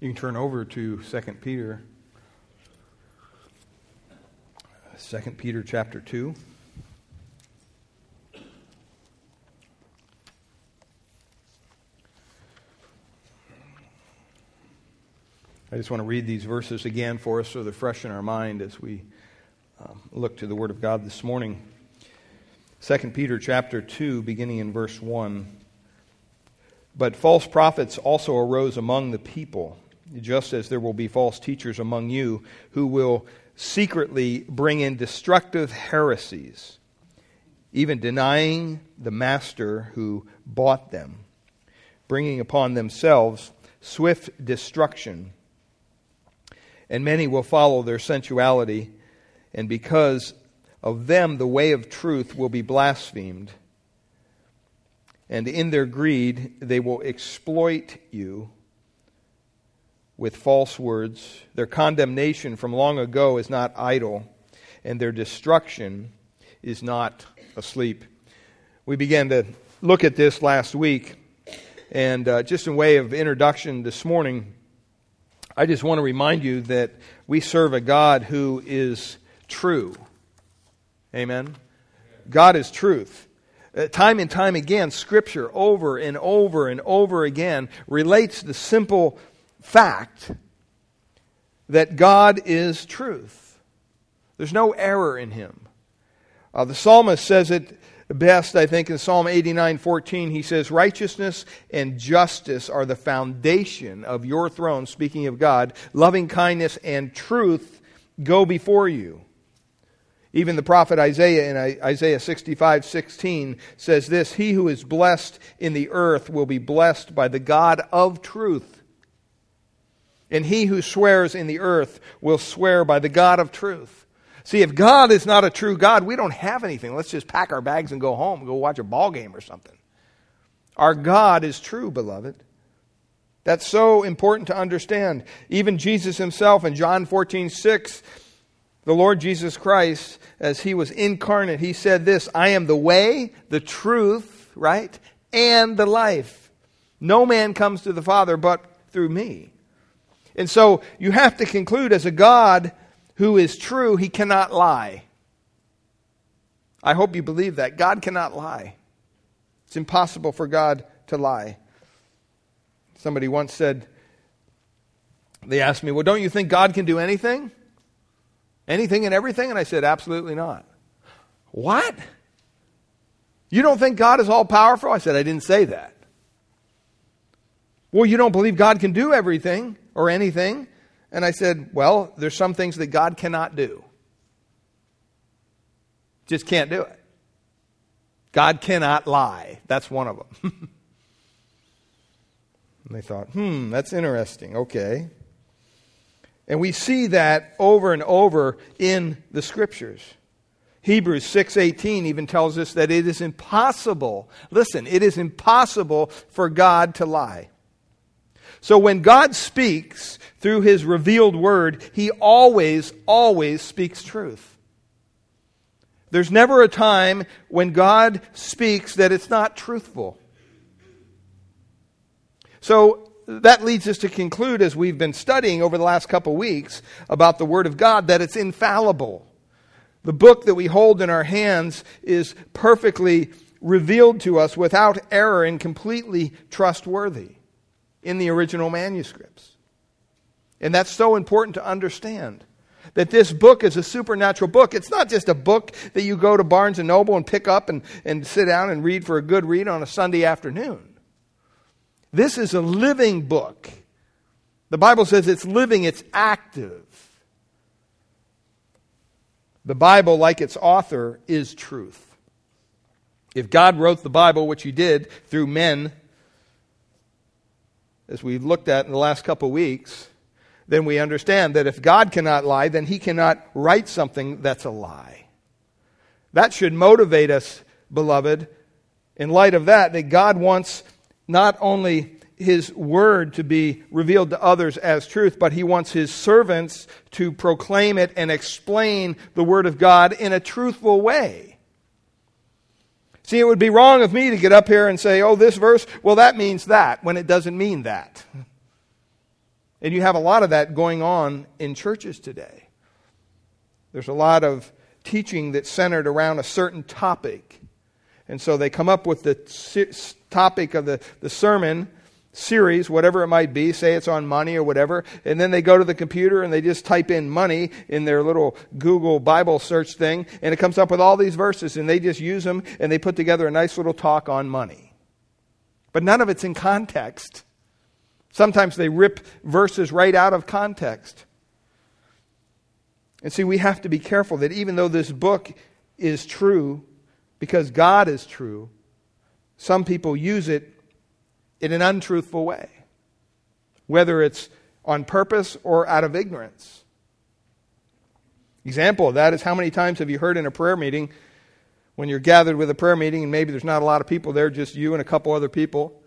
You can turn over to 2 Peter. 2 Peter chapter 2. I just want to read these verses again for us so they're fresh in our mind as we um, look to the Word of God this morning. 2 Peter chapter 2, beginning in verse 1. But false prophets also arose among the people, just as there will be false teachers among you who will secretly bring in destructive heresies, even denying the master who bought them, bringing upon themselves swift destruction and many will follow their sensuality, and because of them the way of truth will be blasphemed. And in their greed, they will exploit you with false words. Their condemnation from long ago is not idle, and their destruction is not asleep. We began to look at this last week, and uh, just in way of introduction this morning, I just want to remind you that we serve a God who is true. Amen. God is truth. Uh, time and time again, Scripture over and over and over again relates the simple fact that God is truth. There's no error in Him. Uh, the psalmist says it best, I think, in Psalm 89 14, he says, Righteousness and justice are the foundation of your throne, speaking of God. Loving kindness and truth go before you. Even the prophet Isaiah in Isaiah 65 16 says this He who is blessed in the earth will be blessed by the God of truth. And he who swears in the earth will swear by the God of truth. See, if God is not a true God, we don't have anything. Let's just pack our bags and go home, go watch a ball game or something. Our God is true, beloved. That's so important to understand. Even Jesus himself in John 14, 6, the Lord Jesus Christ, as he was incarnate, he said this I am the way, the truth, right, and the life. No man comes to the Father but through me. And so you have to conclude as a God who is true, he cannot lie. I hope you believe that. God cannot lie. It's impossible for God to lie. Somebody once said, they asked me, Well, don't you think God can do anything? Anything and everything? And I said, Absolutely not. What? You don't think God is all powerful? I said, I didn't say that. Well, you don't believe God can do everything or anything? And I said, Well, there's some things that God cannot do. Just can't do it. God cannot lie. That's one of them. and they thought, hmm, that's interesting. Okay. And we see that over and over in the scriptures. Hebrews 6:18 even tells us that it is impossible. Listen, it is impossible for God to lie. So when God speaks through his revealed word, he always, always speaks truth. There's never a time when God speaks that it's not truthful. So that leads us to conclude, as we've been studying over the last couple weeks about the Word of God, that it's infallible. The book that we hold in our hands is perfectly revealed to us without error and completely trustworthy in the original manuscripts. And that's so important to understand. That this book is a supernatural book. It's not just a book that you go to Barnes and Noble and pick up and, and sit down and read for a good read on a Sunday afternoon. This is a living book. The Bible says it's living, it's active. The Bible, like its author, is truth. If God wrote the Bible, which He did through men as we've looked at in the last couple weeks, then we understand that if God cannot lie, then he cannot write something that's a lie. That should motivate us, beloved, in light of that, that God wants not only his word to be revealed to others as truth, but he wants his servants to proclaim it and explain the word of God in a truthful way. See, it would be wrong of me to get up here and say, oh, this verse, well, that means that, when it doesn't mean that. And you have a lot of that going on in churches today. There's a lot of teaching that's centered around a certain topic. And so they come up with the topic of the, the sermon series, whatever it might be, say it's on money or whatever, and then they go to the computer and they just type in money in their little Google Bible search thing, and it comes up with all these verses, and they just use them and they put together a nice little talk on money. But none of it's in context. Sometimes they rip verses right out of context. And see, we have to be careful that even though this book is true, because God is true, some people use it in an untruthful way, whether it's on purpose or out of ignorance. Example of that is how many times have you heard in a prayer meeting when you're gathered with a prayer meeting and maybe there's not a lot of people there, just you and a couple other people?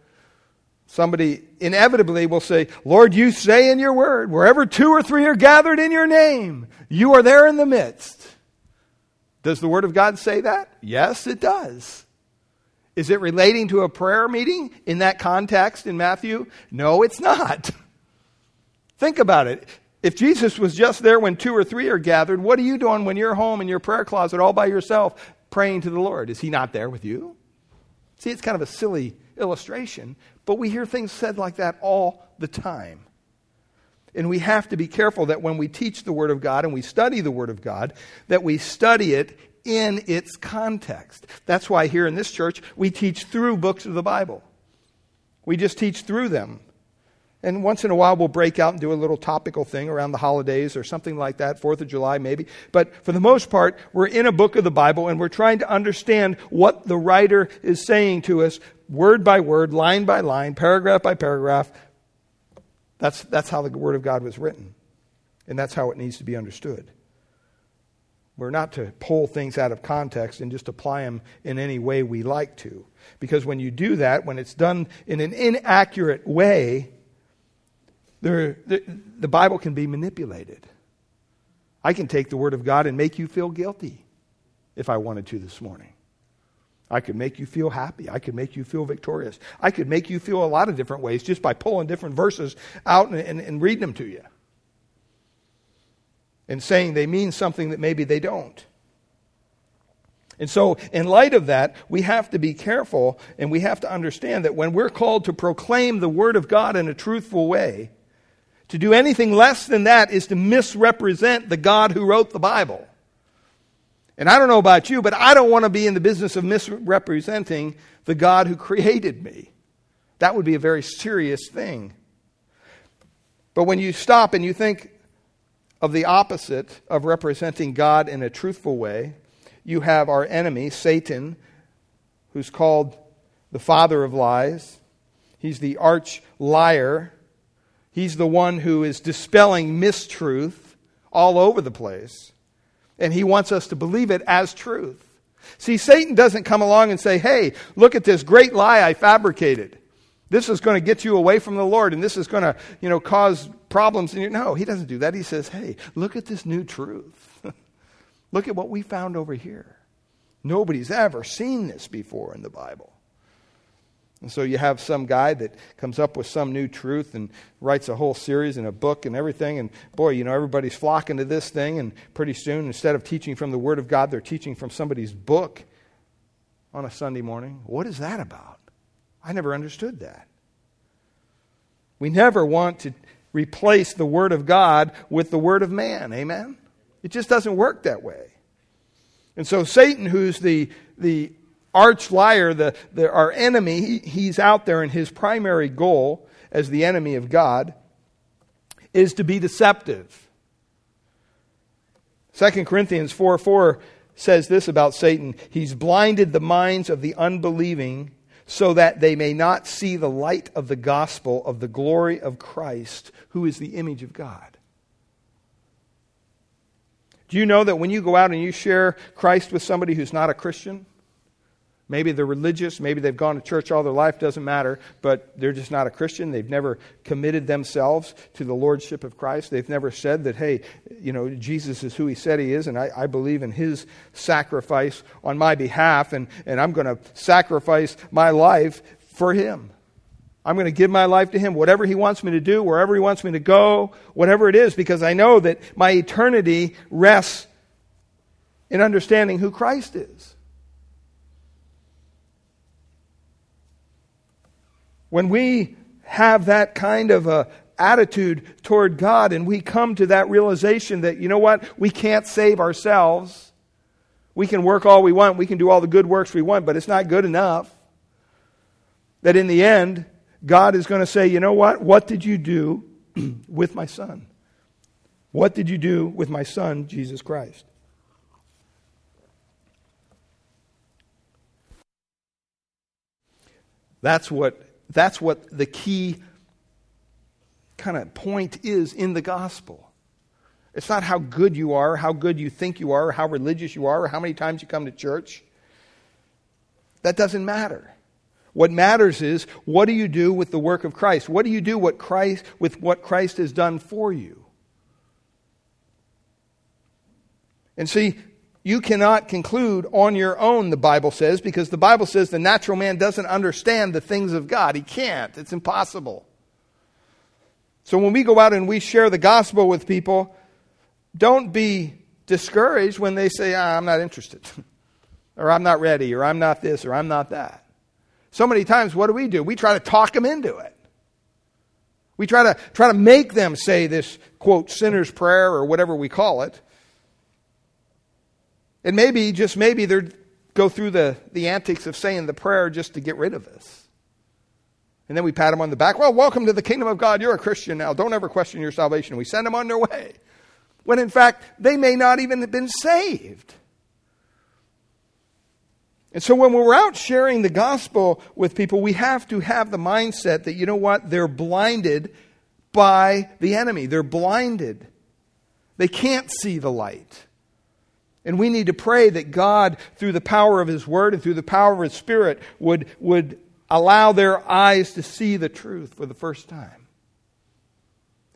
Somebody inevitably will say, Lord, you say in your word, wherever two or three are gathered in your name, you are there in the midst. Does the word of God say that? Yes, it does. Is it relating to a prayer meeting in that context in Matthew? No, it's not. Think about it. If Jesus was just there when two or three are gathered, what are you doing when you're home in your prayer closet all by yourself praying to the Lord? Is he not there with you? See, it's kind of a silly illustration, but we hear things said like that all the time. And we have to be careful that when we teach the Word of God and we study the Word of God, that we study it in its context. That's why here in this church, we teach through books of the Bible. We just teach through them. And once in a while, we'll break out and do a little topical thing around the holidays or something like that, Fourth of July maybe. But for the most part, we're in a book of the Bible and we're trying to understand what the writer is saying to us, word by word, line by line, paragraph by paragraph. That's, that's how the Word of God was written. And that's how it needs to be understood. We're not to pull things out of context and just apply them in any way we like to. Because when you do that, when it's done in an inaccurate way, the, the Bible can be manipulated. I can take the Word of God and make you feel guilty if I wanted to this morning. I could make you feel happy. I could make you feel victorious. I could make you feel a lot of different ways just by pulling different verses out and, and, and reading them to you and saying they mean something that maybe they don't. And so, in light of that, we have to be careful and we have to understand that when we're called to proclaim the Word of God in a truthful way, to do anything less than that is to misrepresent the God who wrote the Bible. And I don't know about you, but I don't want to be in the business of misrepresenting the God who created me. That would be a very serious thing. But when you stop and you think, of the opposite of representing God in a truthful way, you have our enemy, Satan, who's called the father of lies. He's the arch liar. He's the one who is dispelling mistruth all over the place. And he wants us to believe it as truth. See, Satan doesn't come along and say, hey, look at this great lie I fabricated. This is going to get you away from the Lord, and this is going to, you know, cause problems in your. No, he doesn't do that. He says, "Hey, look at this new truth. look at what we found over here. Nobody's ever seen this before in the Bible." And so you have some guy that comes up with some new truth and writes a whole series and a book and everything. And boy, you know, everybody's flocking to this thing. And pretty soon, instead of teaching from the Word of God, they're teaching from somebody's book on a Sunday morning. What is that about? I never understood that. We never want to replace the Word of God with the Word of man. Amen? It just doesn't work that way. And so Satan, who's the, the arch liar, the, the, our enemy, he, he's out there, and his primary goal as the enemy of God is to be deceptive. 2 Corinthians 4 4 says this about Satan He's blinded the minds of the unbelieving so that they may not see the light of the gospel of the glory of Christ, who is the image of God. Do you know that when you go out and you share Christ with somebody who's not a Christian, Maybe they're religious, maybe they've gone to church all their life, doesn't matter, but they're just not a Christian. They've never committed themselves to the Lordship of Christ. They've never said that, hey, you know, Jesus is who he said he is, and I, I believe in his sacrifice on my behalf, and, and I'm going to sacrifice my life for him. I'm going to give my life to Him, whatever He wants me to do, wherever He wants me to go, whatever it is, because I know that my eternity rests in understanding who Christ is. When we have that kind of a attitude toward God and we come to that realization that, you know what, we can't save ourselves. We can work all we want, we can do all the good works we want, but it's not good enough. That in the end, God is going to say, you know what? What did you do with my son? What did you do with my son, Jesus Christ? That's what, that's what the key kind of point is in the gospel. It's not how good you are, how good you think you are, how religious you are, or how many times you come to church. That doesn't matter. What matters is what do you do with the work of Christ? What do you do what Christ, with what Christ has done for you? And see, you cannot conclude on your own, the Bible says, because the Bible says the natural man doesn't understand the things of God. He can't, it's impossible. So when we go out and we share the gospel with people, don't be discouraged when they say, ah, I'm not interested, or I'm not ready, or I'm not this, or I'm not that. So many times, what do we do? We try to talk them into it. We try to, try to make them say this, quote, sinner's prayer, or whatever we call it. And maybe, just maybe, they go through the, the antics of saying the prayer just to get rid of us. And then we pat them on the back. Well, welcome to the kingdom of God. You're a Christian now. Don't ever question your salvation. We send them on their way. When in fact, they may not even have been saved. And so when we're out sharing the gospel with people, we have to have the mindset that, you know what, they're blinded by the enemy. They're blinded. They can't see the light. And we need to pray that God, through the power of His Word and through the power of His Spirit, would, would allow their eyes to see the truth for the first time.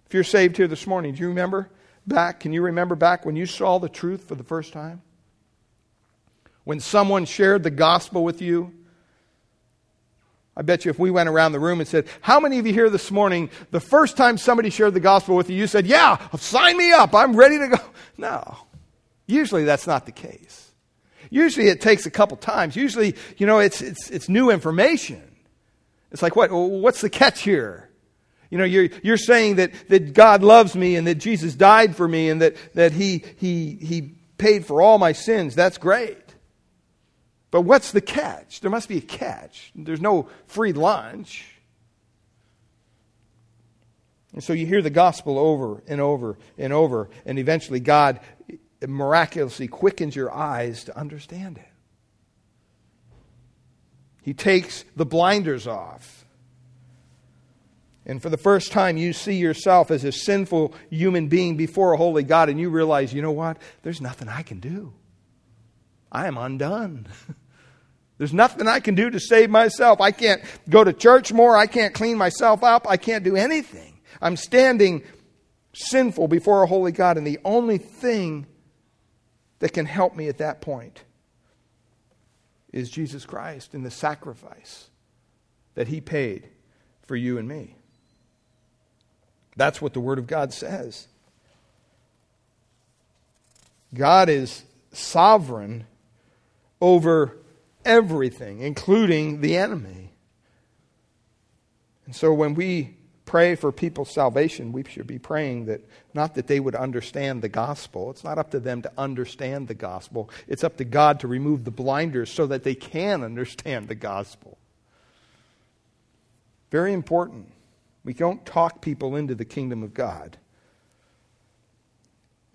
If you're saved here this morning, do you remember back? Can you remember back when you saw the truth for the first time? When someone shared the gospel with you? I bet you if we went around the room and said, How many of you here this morning, the first time somebody shared the gospel with you, you said, Yeah, sign me up, I'm ready to go? No. Usually that's not the case. Usually it takes a couple times. Usually, you know, it's, it's, it's new information. It's like, what, what's the catch here? You know, you're, you're saying that, that God loves me and that Jesus died for me and that, that he, he, he paid for all my sins. That's great. But what's the catch? There must be a catch. There's no free lunch. And so you hear the gospel over and over and over, and eventually God miraculously quickens your eyes to understand it. He takes the blinders off. And for the first time, you see yourself as a sinful human being before a holy God, and you realize, you know what? There's nothing I can do. I am undone. There's nothing I can do to save myself. I can't go to church more. I can't clean myself up. I can't do anything. I'm standing sinful before a holy God, and the only thing that can help me at that point is Jesus Christ and the sacrifice that he paid for you and me. That's what the Word of God says. God is sovereign over everything, including the enemy. And so when we pray for people's salvation, we should be praying that not that they would understand the gospel. It's not up to them to understand the gospel. It's up to God to remove the blinders so that they can understand the gospel. Very important. We don't talk people into the kingdom of God.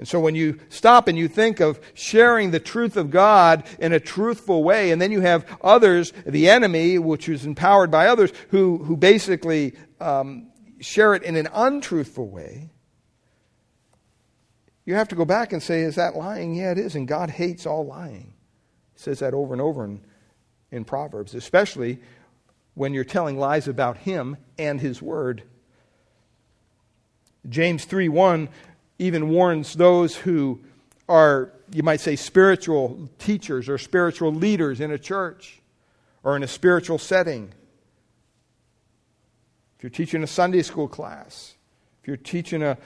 And so when you stop and you think of sharing the truth of God in a truthful way, and then you have others, the enemy, which is empowered by others, who, who basically um, share it in an untruthful way, you have to go back and say, is that lying? Yeah, it is. And God hates all lying. He says that over and over in, in Proverbs, especially when you're telling lies about Him and His Word. James 3 1 even warns those who are, you might say, spiritual teachers or spiritual leaders in a church or in a spiritual setting if you're teaching a Sunday school class, if you're teaching a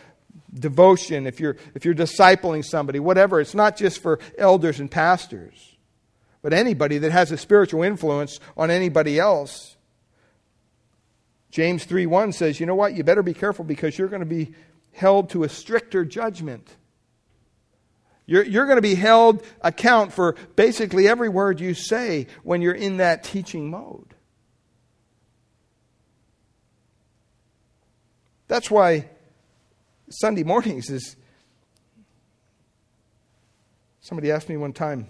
devotion, if you're, if you're discipling somebody, whatever, it's not just for elders and pastors, but anybody that has a spiritual influence on anybody else. James 3 1 says, you know what? You better be careful because you're going to be held to a stricter judgment. You're, you're going to be held account for basically every word you say when you're in that teaching mode. That's why Sunday mornings is. Somebody asked me one time,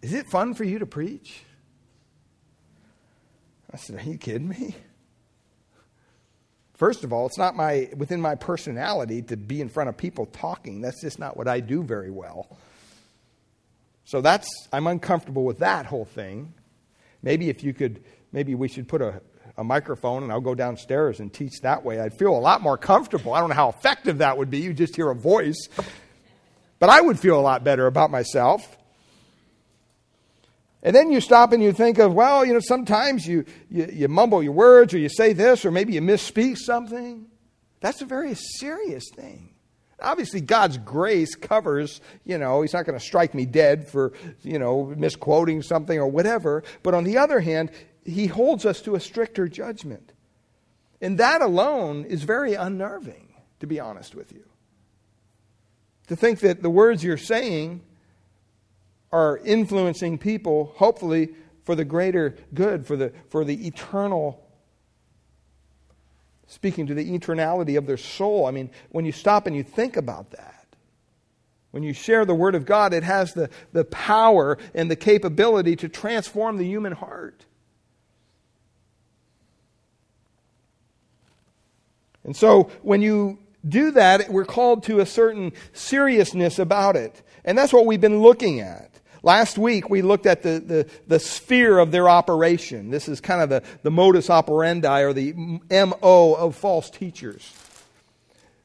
Is it fun for you to preach? I said, Are you kidding me? First of all, it's not my within my personality to be in front of people talking. That's just not what I do very well. So that's I'm uncomfortable with that whole thing. Maybe if you could maybe we should put a, a microphone and I'll go downstairs and teach that way. I'd feel a lot more comfortable. I don't know how effective that would be. You just hear a voice. But I would feel a lot better about myself. And then you stop and you think of, well, you know, sometimes you, you, you, mumble your words or you say this or maybe you misspeak something. That's a very serious thing. Obviously, God's grace covers, you know, He's not going to strike me dead for, you know, misquoting something or whatever. But on the other hand, He holds us to a stricter judgment. And that alone is very unnerving, to be honest with you. To think that the words you're saying are influencing people, hopefully, for the greater good, for the, for the eternal, speaking to the eternality of their soul. I mean, when you stop and you think about that, when you share the Word of God, it has the, the power and the capability to transform the human heart. And so, when you do that, we're called to a certain seriousness about it. And that's what we've been looking at. Last week, we looked at the, the, the, sphere of their operation. This is kind of the, the modus operandi or the MO of false teachers.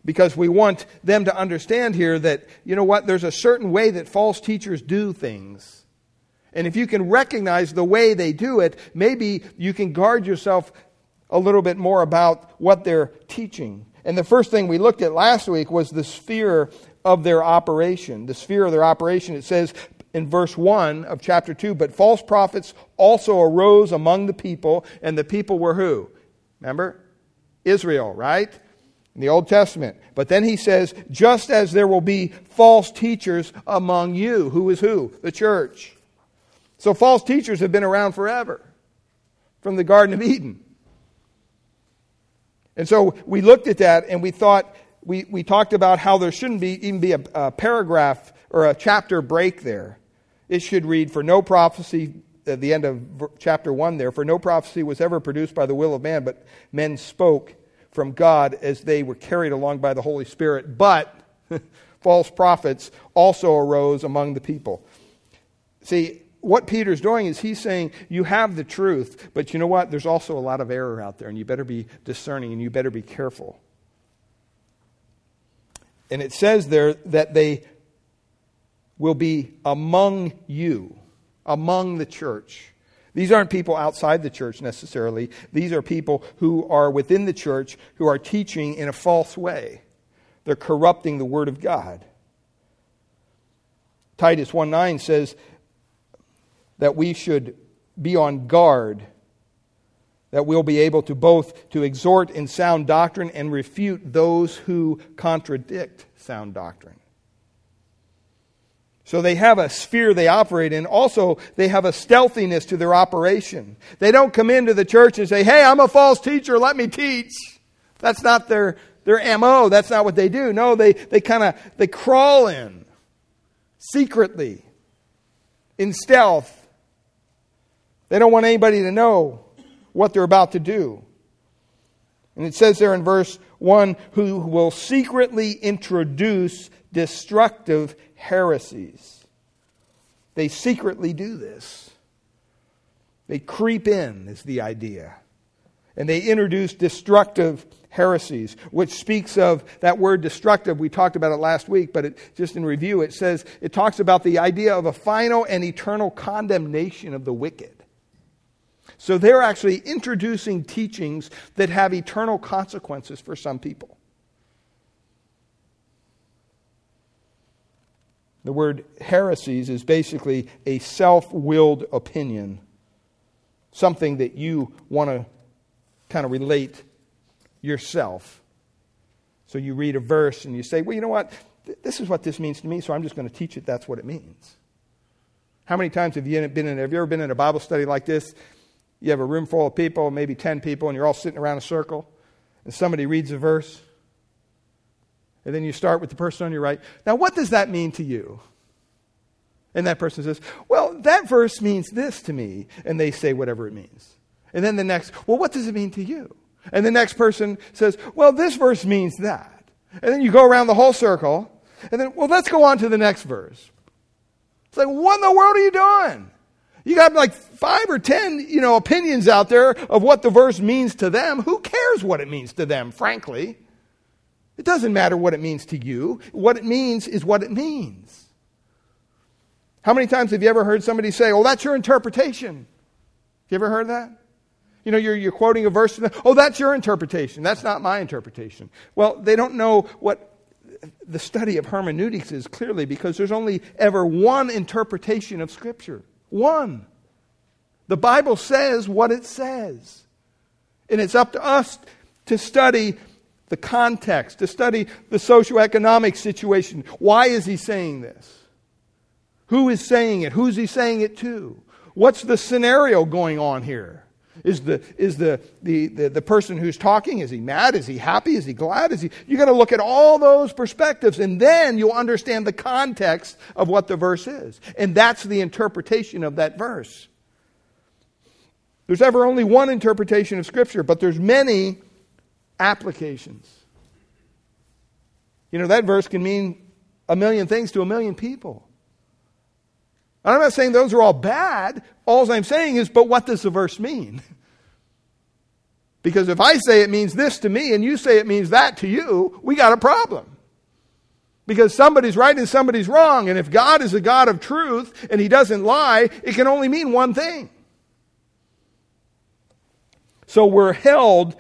Because we want them to understand here that, you know what, there's a certain way that false teachers do things. And if you can recognize the way they do it, maybe you can guard yourself a little bit more about what they're teaching. And the first thing we looked at last week was the sphere of their operation. The sphere of their operation, it says, in verse 1 of chapter 2. But false prophets also arose among the people, and the people were who? Remember? Israel, right? In the Old Testament. But then he says, just as there will be false teachers among you. Who is who? The church. So false teachers have been around forever, from the Garden of Eden. And so we looked at that and we thought, we, we talked about how there shouldn't be, even be a, a paragraph or a chapter break there. It should read, For no prophecy, at the end of chapter 1 there, for no prophecy was ever produced by the will of man, but men spoke from God as they were carried along by the Holy Spirit. But false prophets also arose among the people. See, what Peter's doing is he's saying, You have the truth, but you know what? There's also a lot of error out there, and you better be discerning and you better be careful. And it says there that they will be among you, among the church. These aren't people outside the church necessarily. These are people who are within the church who are teaching in a false way. They're corrupting the Word of God. Titus 1 9 says that we should be on guard, that we'll be able to both to exhort in sound doctrine and refute those who contradict sound doctrine. So they have a sphere they operate in. Also, they have a stealthiness to their operation. They don't come into the church and say, Hey, I'm a false teacher, let me teach. That's not their, their MO. That's not what they do. No, they, they kind of, they crawl in secretly, in stealth. They don't want anybody to know what they're about to do. And it says there in verse 1 who will secretly introduce destructive heresies. They secretly do this. They creep in, is the idea. And they introduce destructive heresies, which speaks of that word destructive. We talked about it last week, but it, just in review, it says it talks about the idea of a final and eternal condemnation of the wicked. So they're actually introducing teachings that have eternal consequences for some people. The word heresies is basically a self willed opinion, something that you want to kind of relate yourself. So you read a verse and you say, well, you know what? This is what this means to me, so I'm just going to teach it that's what it means. How many times have you been in, have you ever been in a Bible study like this? You have a room full of people, maybe 10 people, and you're all sitting around a circle, and somebody reads a verse, and then you start with the person on your right. Now, what does that mean to you? And that person says, Well, that verse means this to me. And they say whatever it means. And then the next, Well, what does it mean to you? And the next person says, Well, this verse means that. And then you go around the whole circle. And then, Well, let's go on to the next verse. It's like, What in the world are you doing? You got like five or ten, you know, opinions out there of what the verse means to them. Who cares what it means to them, frankly? It doesn't matter what it means to you. What it means is what it means. How many times have you ever heard somebody say, Oh, that's your interpretation? You ever heard that? You know, you're, you're quoting a verse, and, oh, that's your interpretation. That's not my interpretation. Well, they don't know what the study of hermeneutics is clearly because there's only ever one interpretation of Scripture. One. The Bible says what it says. And it's up to us to study the context, to study the socioeconomic situation. Why is he saying this? Who is saying it? Who's he saying it to? What's the scenario going on here? Is the, is the, the, the, the, person who's talking, is he mad? Is he happy? Is he glad? Is he, you got to look at all those perspectives and then you'll understand the context of what the verse is. And that's the interpretation of that verse. There's ever only one interpretation of Scripture, but there's many applications. You know, that verse can mean a million things to a million people. I'm not saying those are all bad. All I'm saying is, but what does the verse mean? Because if I say it means this to me and you say it means that to you, we got a problem. Because somebody's right and somebody's wrong. And if God is a God of truth and he doesn't lie, it can only mean one thing. So we're held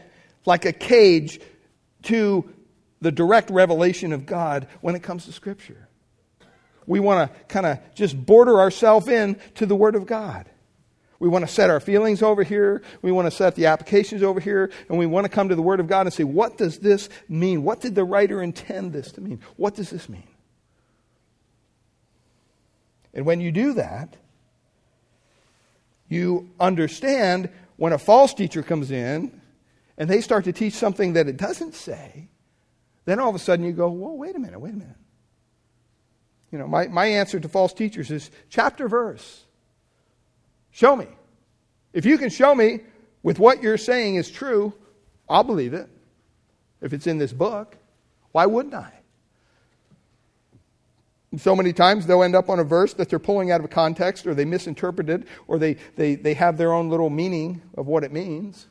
like a cage to the direct revelation of God when it comes to Scripture. We want to kind of just border ourselves in to the Word of God. We want to set our feelings over here. We want to set the applications over here. And we want to come to the Word of God and say, what does this mean? What did the writer intend this to mean? What does this mean? And when you do that, you understand when a false teacher comes in and they start to teach something that it doesn't say, then all of a sudden you go, whoa, wait a minute, wait a minute. You know, my, my answer to false teachers is chapter verse. Show me. If you can show me with what you're saying is true, I'll believe it. If it's in this book, why wouldn't I? And so many times they'll end up on a verse that they're pulling out of context or they misinterpret it or they, they, they have their own little meaning of what it means.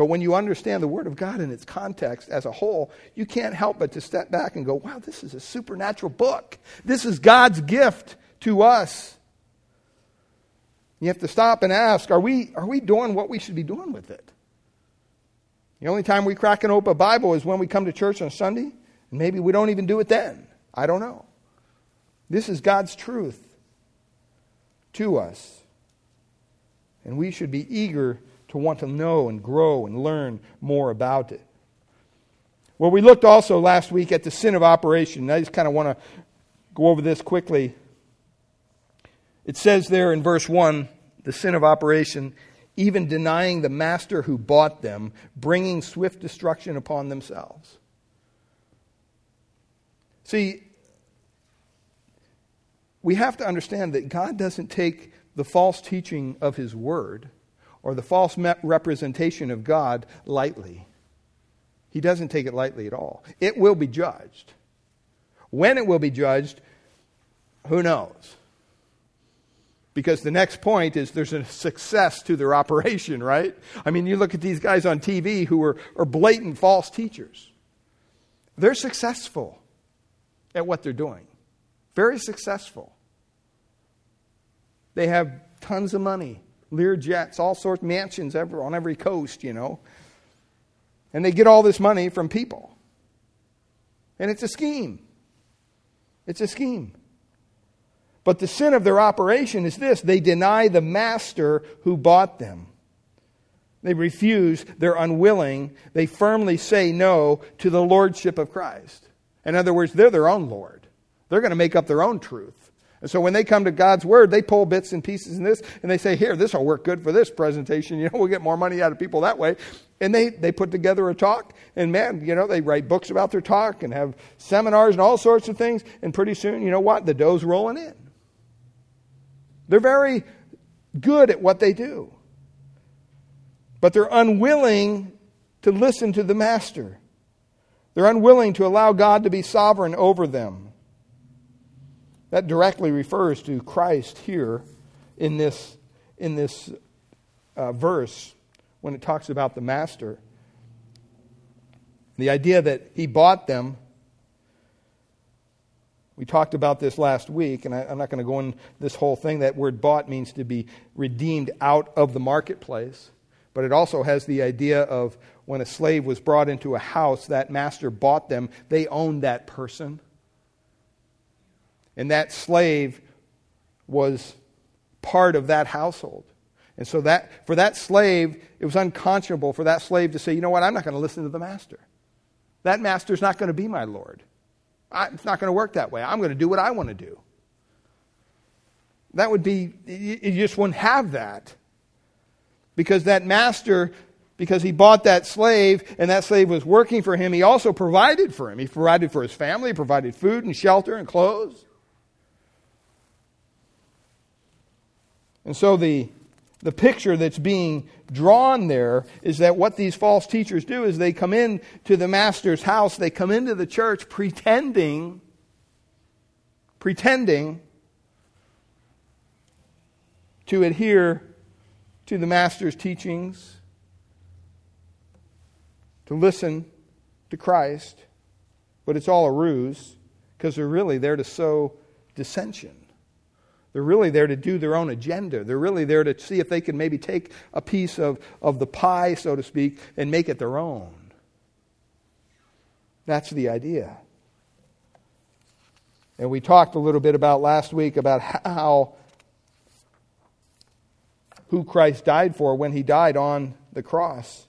But when you understand the Word of God in its context as a whole, you can't help but to step back and go, wow, this is a supernatural book. This is God's gift to us. You have to stop and ask, are we, are we doing what we should be doing with it? The only time we crack an open Bible is when we come to church on Sunday, and maybe we don't even do it then. I don't know. This is God's truth to us. And we should be eager to want to know and grow and learn more about it. Well, we looked also last week at the sin of operation. I just kind of want to go over this quickly. It says there in verse 1 the sin of operation, even denying the master who bought them, bringing swift destruction upon themselves. See, we have to understand that God doesn't take the false teaching of His Word or the false representation of God lightly. He doesn't take it lightly at all. It will be judged. When it will be judged, who knows? Because the next point is there's a success to their operation, right? I mean, you look at these guys on TV who are, are blatant false teachers. They're successful at what they're doing, very successful. They have tons of money, Lear jets, all sorts of mansions ever, on every coast, you know. And they get all this money from people. And it's a scheme. It's a scheme. But the sin of their operation is this they deny the master who bought them. They refuse, they're unwilling, they firmly say no to the lordship of Christ. In other words, they're their own Lord. They're going to make up their own truth. And so when they come to God's Word, they pull bits and pieces in this and they say, Here, this will work good for this presentation. You know, we'll get more money out of people that way. And they, they put together a talk, and man, you know, they write books about their talk and have seminars and all sorts of things. And pretty soon, you know what? The dough's rolling in. They're very good at what they do, but they're unwilling to listen to the Master. They're unwilling to allow God to be sovereign over them. That directly refers to Christ here in this, in this uh, verse when it talks about the master. The idea that he bought them. We talked about this last week, and I, am not going to go in this whole thing. That word bought means to be redeemed out of the marketplace, but it also has the idea of when a slave was brought into a house, that master bought them, they owned that person. And that slave was part of that household. And so that for that slave, it was unconscionable for that slave to say, you know what, I'm not going to listen to the master. That master's not going to be my Lord. I, it's not going to work that way. I'm going to do what I want to do. That would be, you just wouldn't have that. Because that master, because he bought that slave and that slave was working for him, he also provided for him. He provided for his family, provided food and shelter and clothes. And so the, the picture that's being drawn there is that what these false teachers do is they come in to the master's house, they come into the church pretending, pretending to adhere to the master's teachings, to listen to Christ, but it's all a ruse because they're really there to sow dissension. They're really there to do their own agenda. They're really there to see if they can maybe take a piece of, of the pie, so to speak, and make it their own. That's the idea. And we talked a little bit about last week about how who Christ died for when he died on the cross.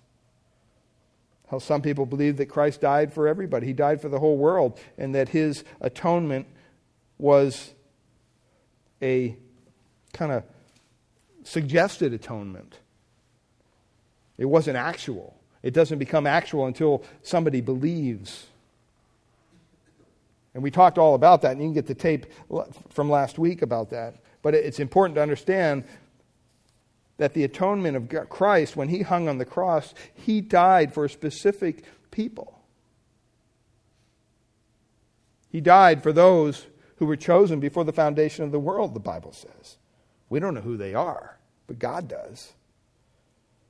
How some people believe that Christ died for everybody. He died for the whole world, and that his atonement was a kind of suggested atonement. It wasn't actual. It doesn't become actual until somebody believes. And we talked all about that, and you can get the tape from last week about that. But it's important to understand that the atonement of Christ, when he hung on the cross, he died for a specific people. He died for those who were chosen before the foundation of the world, the Bible says. We don't know who they are, but God does.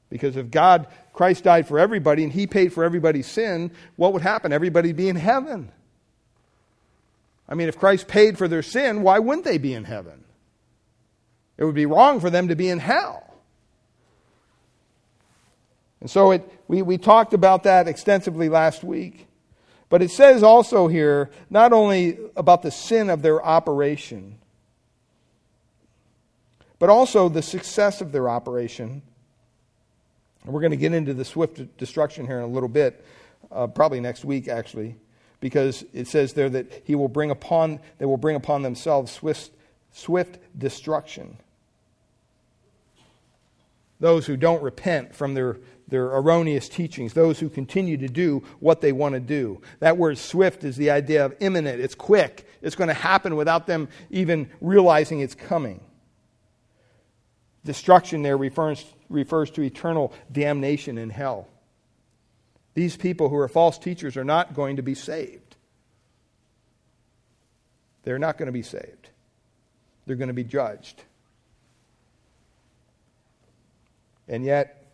Because if God, Christ died for everybody and he paid for everybody's sin, what would happen? Everybody be in heaven. I mean, if Christ paid for their sin, why wouldn't they be in heaven? It would be wrong for them to be in hell. And so it, we, we talked about that extensively last week. But it says also here not only about the sin of their operation, but also the success of their operation. And we're going to get into the swift destruction here in a little bit, uh, probably next week actually, because it says there that he will bring upon they will bring upon themselves swift, swift destruction. Those who don't repent from their their erroneous teachings, those who continue to do what they want to do. That word swift is the idea of imminent, it's quick, it's going to happen without them even realizing it's coming. Destruction there refers, refers to eternal damnation in hell. These people who are false teachers are not going to be saved. They're not going to be saved. They're going to be judged. And yet,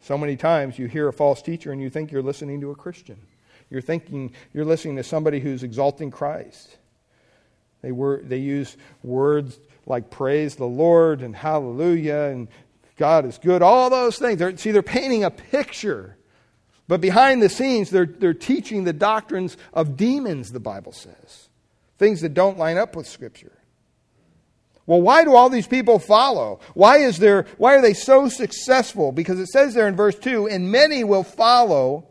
so many times you hear a false teacher and you think you're listening to a Christian. You're thinking you're listening to somebody who's exalting Christ. They, were, they use words like praise the Lord and hallelujah and God is good, all those things. They're, see, they're painting a picture. But behind the scenes, they're, they're teaching the doctrines of demons, the Bible says. Things that don't line up with Scripture. Well, why do all these people follow? Why, is there, why are they so successful? Because it says there in verse 2 and many will follow.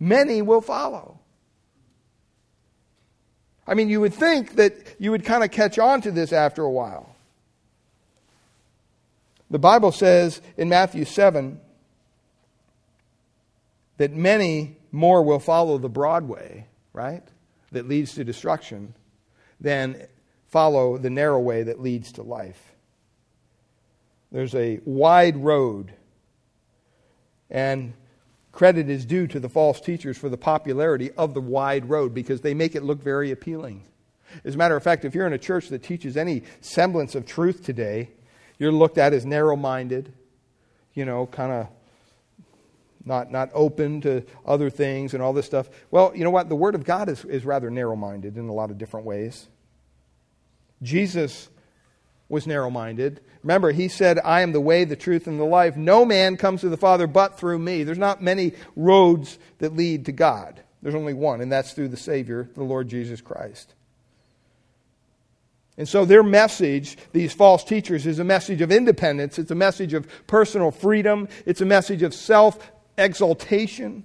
Many will follow. I mean, you would think that you would kind of catch on to this after a while. The Bible says in Matthew 7 that many more will follow the broad way, right? That leads to destruction than follow the narrow way that leads to life. There's a wide road, and credit is due to the false teachers for the popularity of the wide road because they make it look very appealing. As a matter of fact, if you're in a church that teaches any semblance of truth today, you're looked at as narrow minded, you know, kind of not, not open to other things and all this stuff. Well, you know what? The Word of God is, is rather narrow minded in a lot of different ways. Jesus was narrow minded. Remember, he said, I am the way, the truth, and the life. No man comes to the Father but through me. There's not many roads that lead to God. There's only one, and that's through the Savior, the Lord Jesus Christ. And so their message, these false teachers, is a message of independence. It's a message of personal freedom. It's a message of self exaltation.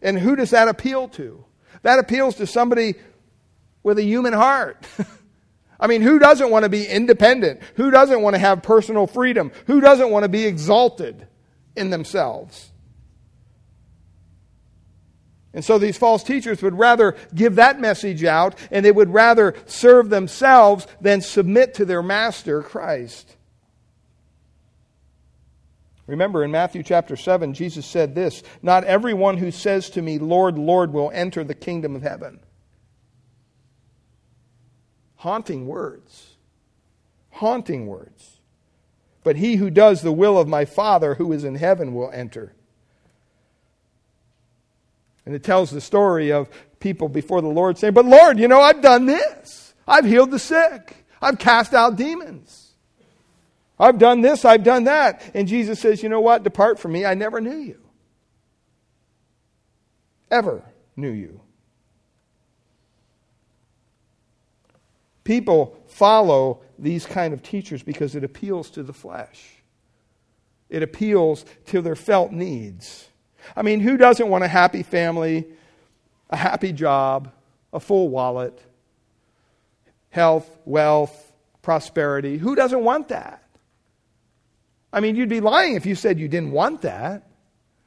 And who does that appeal to? That appeals to somebody with a human heart. I mean, who doesn't want to be independent? Who doesn't want to have personal freedom? Who doesn't want to be exalted in themselves? And so these false teachers would rather give that message out and they would rather serve themselves than submit to their master, Christ. Remember in Matthew chapter 7, Jesus said this Not everyone who says to me, Lord, Lord, will enter the kingdom of heaven. Haunting words. Haunting words. But he who does the will of my Father who is in heaven will enter. And it tells the story of people before the Lord saying, But Lord, you know, I've done this. I've healed the sick. I've cast out demons. I've done this. I've done that. And Jesus says, You know what? Depart from me. I never knew you. Ever knew you. People follow these kind of teachers because it appeals to the flesh. It appeals to their felt needs. I mean, who doesn't want a happy family, a happy job, a full wallet, health, wealth, prosperity? Who doesn't want that? I mean, you'd be lying if you said you didn't want that.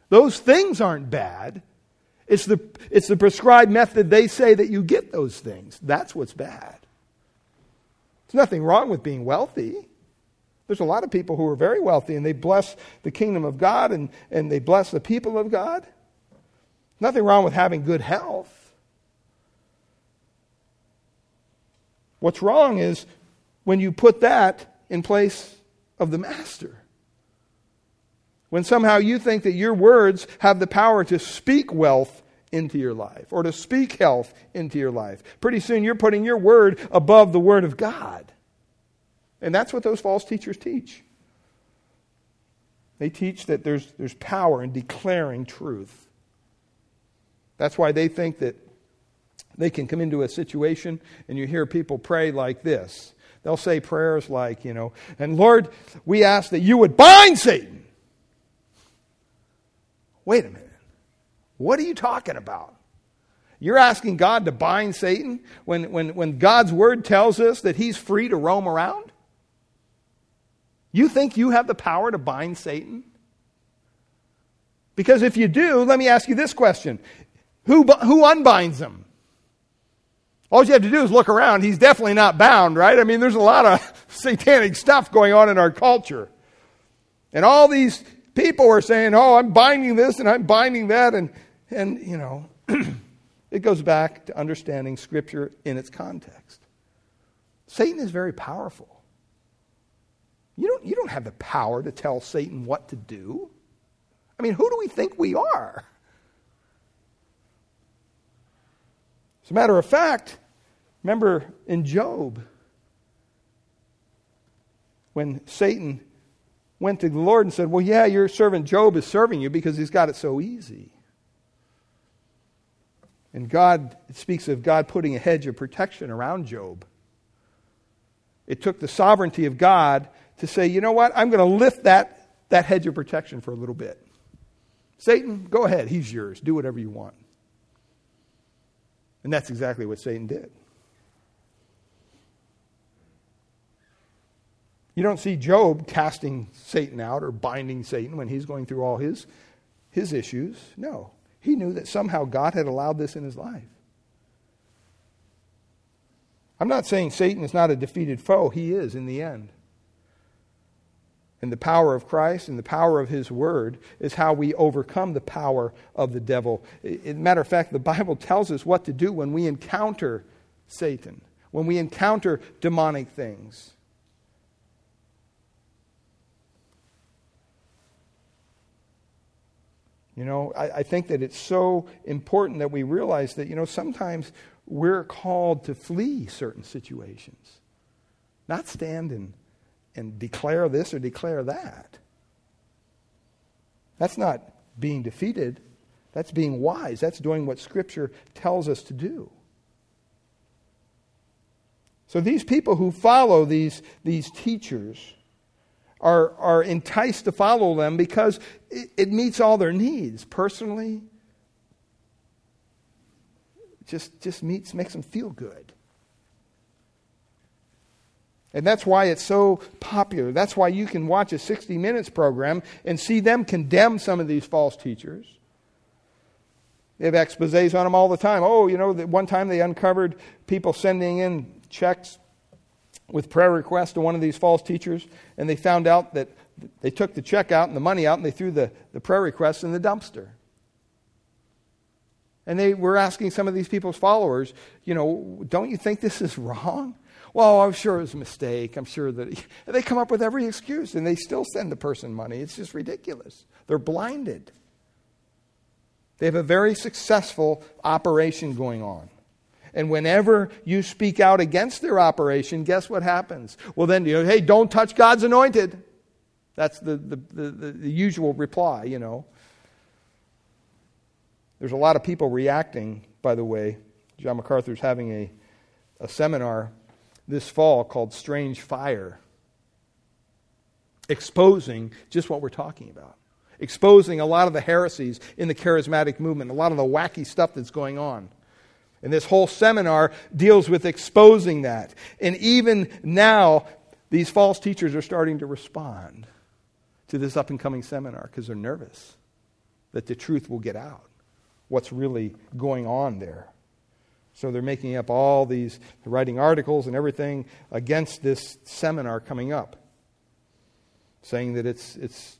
Those things aren't bad. It's the, it's the prescribed method they say that you get those things. That's what's bad. There's nothing wrong with being wealthy. There's a lot of people who are very wealthy and they bless the kingdom of God and, and they bless the people of God. Nothing wrong with having good health. What's wrong is when you put that in place of the master. When somehow you think that your words have the power to speak wealth into your life or to speak health into your life. Pretty soon you're putting your word above the word of God. And that's what those false teachers teach. They teach that there's, there's power in declaring truth. That's why they think that they can come into a situation and you hear people pray like this. They'll say prayers like, you know, and Lord, we ask that you would bind Satan. Wait a minute. What are you talking about? You're asking God to bind Satan when, when, when God's word tells us that he's free to roam around? You think you have the power to bind Satan? Because if you do, let me ask you this question Who, who unbinds him? All you have to do is look around. He's definitely not bound, right? I mean, there's a lot of satanic stuff going on in our culture. And all these people are saying, oh, I'm binding this and I'm binding that. And, and you know, it goes back to understanding Scripture in its context. Satan is very powerful. You don't, you don't have the power to tell Satan what to do. I mean, who do we think we are? As a matter of fact, remember in Job, when Satan went to the Lord and said, Well, yeah, your servant Job is serving you because he's got it so easy. And God speaks of God putting a hedge of protection around Job. It took the sovereignty of God to say, you know what, I'm going to lift that, that hedge of protection for a little bit. Satan, go ahead, he's yours. Do whatever you want. And that's exactly what Satan did. You don't see Job casting Satan out or binding Satan when he's going through all his, his issues. No. He knew that somehow God had allowed this in his life. I'm not saying Satan is not a defeated foe. He is in the end. And the power of Christ and the power of His Word is how we overcome the power of the devil. As a matter of fact, the Bible tells us what to do when we encounter Satan, when we encounter demonic things. You know, I, I, think that it's so important that we realize that, you know, sometimes we're called to flee certain situations, not stand and, and declare this or declare that. That's not being defeated, that's being wise. That's doing what Scripture tells us to do. So these people who follow these, these teachers, are, are enticed to follow them because it, it meets all their needs personally. Just, just meets, makes them feel good. And that's why it's so popular. That's why you can watch a 60 Minutes program and see them condemn some of these false teachers. They have exposes on them all the time. Oh, you know, one time they uncovered people sending in checks with prayer requests to one of these false teachers, and they found out that they took the check out and the money out and they threw the, the prayer requests in the dumpster. And they were asking some of these people's followers, you know, don't you think this is wrong? Well, I'm sure it was a mistake. I'm sure that they come up with every excuse and they still send the person money. It's just ridiculous. They're blinded. They have a very successful operation going on. And whenever you speak out against their operation, guess what happens? Well, then, you know, hey, don't touch God's anointed. That's the, the, the, the, usual reply, you know. There's a lot of people reacting, by the way. John MacArthur's having a, a seminar this fall called Strange Fire, exposing just what we're talking about, exposing a lot of the heresies in the charismatic movement, a lot of the wacky stuff that's going on. And this whole seminar deals with exposing that. And even now, these false teachers are starting to respond to this up and coming seminar because they're nervous that the truth will get out, what's really going on there. So they're making up all these, writing articles and everything against this seminar coming up, saying that it's, it's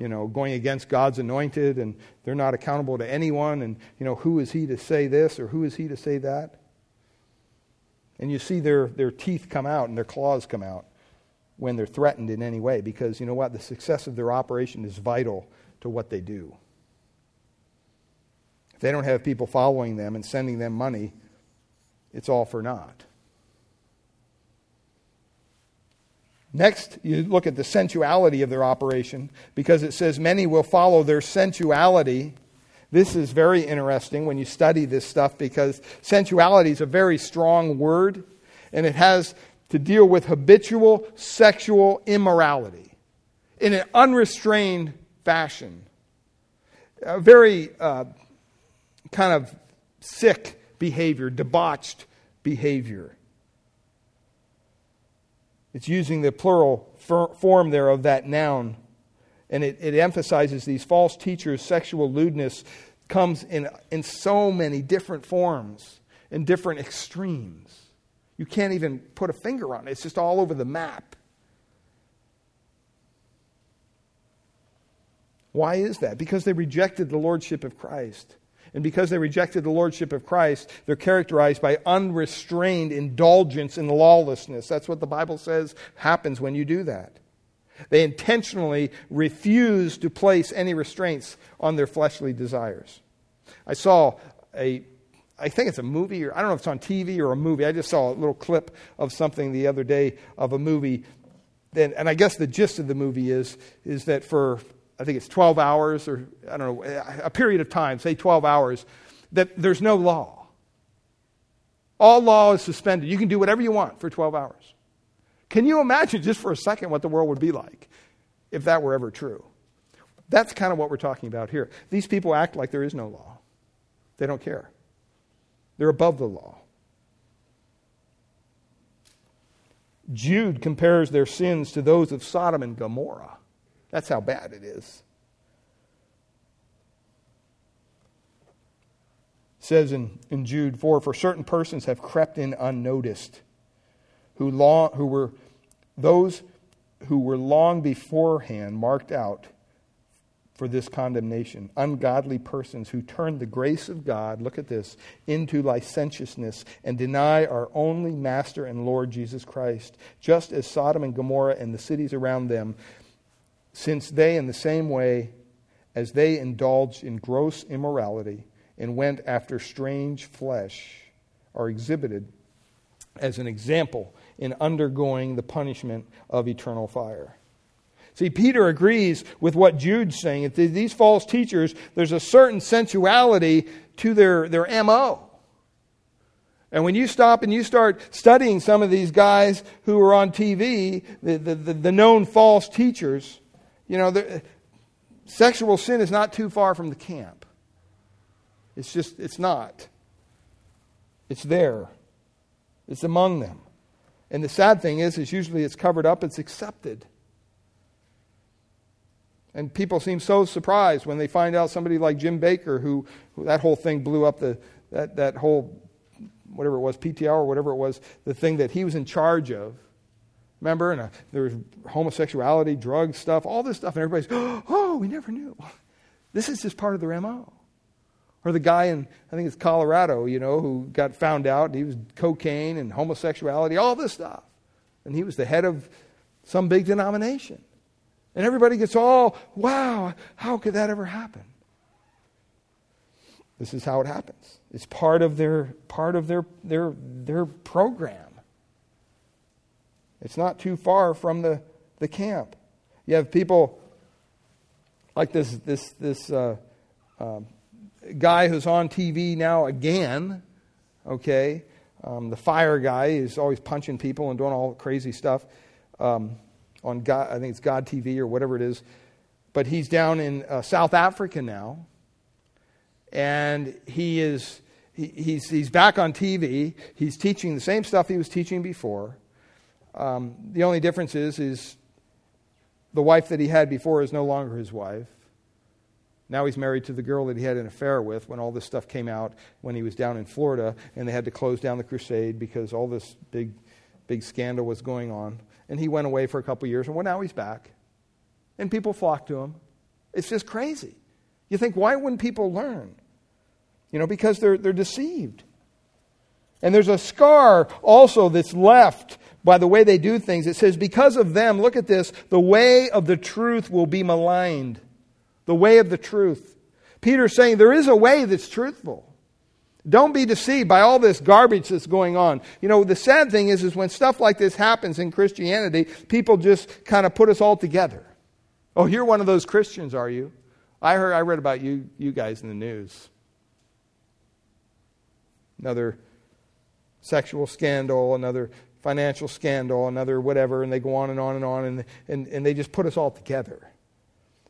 you know, going against God's anointed and they're not accountable to anyone. And, you know, who is he to say this or who is he to say that? And you see their, their teeth come out and their claws come out when they're threatened in any way because, you know what? The success of their operation is vital to what they do. If they don't have people following them and sending them money, it's all for naught. Next, you look at the sensuality of their operation because it says many will follow their sensuality. This is very interesting when you study this stuff because sensuality is a very strong word and it has to deal with habitual sexual immorality in an unrestrained fashion. A very uh, kind of sick behavior, debauched behavior. It's using the plural form there of that noun. And it, it emphasizes these false teachers' sexual lewdness comes in, in so many different forms, in different extremes. You can't even put a finger on it, it's just all over the map. Why is that? Because they rejected the lordship of Christ. And because they rejected the lordship of Christ, they're characterized by unrestrained indulgence in lawlessness. That's what the Bible says happens when you do that. They intentionally refuse to place any restraints on their fleshly desires. I saw a, I think it's a movie, or I don't know if it's on TV or a movie. I just saw a little clip of something the other day of a movie and, and I guess the gist of the movie is, is that for, I think it's 12 hours or, I don't know, a period of time, say 12 hours, that there's no law. All law is suspended. You can do whatever you want for 12 hours. Can you imagine just for a second what the world would be like if that were ever true? That's kind of what we're talking about here. These people act like there is no law, they don't care, they're above the law. Jude compares their sins to those of Sodom and Gomorrah. That's how bad it is. It says in, in Jude 4 For certain persons have crept in unnoticed, who, long, who were those who were long beforehand marked out for this condemnation. Ungodly persons who turn the grace of God, look at this, into licentiousness and deny our only Master and Lord Jesus Christ, just as Sodom and Gomorrah and the cities around them, since they, in the same way as they indulged in gross immorality and went after strange flesh, are exhibited as an example in undergoing the punishment of eternal fire. See, Peter agrees with what Jude's saying. These false teachers, there's a certain sensuality to their, their MO. And when you stop and you start studying some of these guys who are on TV, the, the, the, the known false teachers, you know, sexual sin is not too far from the camp. It's just, it's not. It's there, it's among them. And the sad thing is, is usually it's covered up, it's accepted. And people seem so surprised when they find out somebody like Jim Bakker, who, who that whole thing blew up the, that, that whole, whatever it was, PTL or whatever it was, the thing that he was in charge of. Remember? And uh, there was homosexuality, drug stuff, all this stuff, and everybody's, oh, we never knew. This is just part of their MO. Or the guy in, I think it's Colorado, you know, who got found out, he was cocaine and homosexuality, all this stuff. And he was the head of some big denomination. And everybody gets all, wow, how could that ever happen? This is how it happens. It's part of their part of their their their program. It's not too far from the, the camp. You have people like this this this uh, um, guy who's on TV now again. Okay, um, the fire guy is always punching people and doing all crazy stuff. Um, on God, I think it's God TV or whatever it is. But he's down in uh, South Africa now, and he is he, he's he's back on TV. He's teaching the same stuff he was teaching before. Um, the only difference is is the wife that he had before is no longer his wife. Now he's married to the girl that he had an affair with when all this stuff came out when he was down in Florida, and they had to close down the crusade because all this big big scandal was going on and he went away for a couple years, and well, now he's back. And people flock to him. It's just crazy. You think, why wouldn't people learn? You know, because they're, they're deceived. And there's a scar also that's left by the way they do things. It says, because of them, look at this, the way of the truth will be maligned. The way of the truth. Peter's saying there is a way that's truthful. Don't be deceived by all this garbage that's going on. You know, the sad thing is, is when stuff like this happens in Christianity, people just kind of put us all together. Oh, you're one of those Christians, are you? I heard, I read about you, you guys in the news. Another sexual scandal, another financial scandal, another whatever, and they go on and on and on, and, and, and they just put us all together.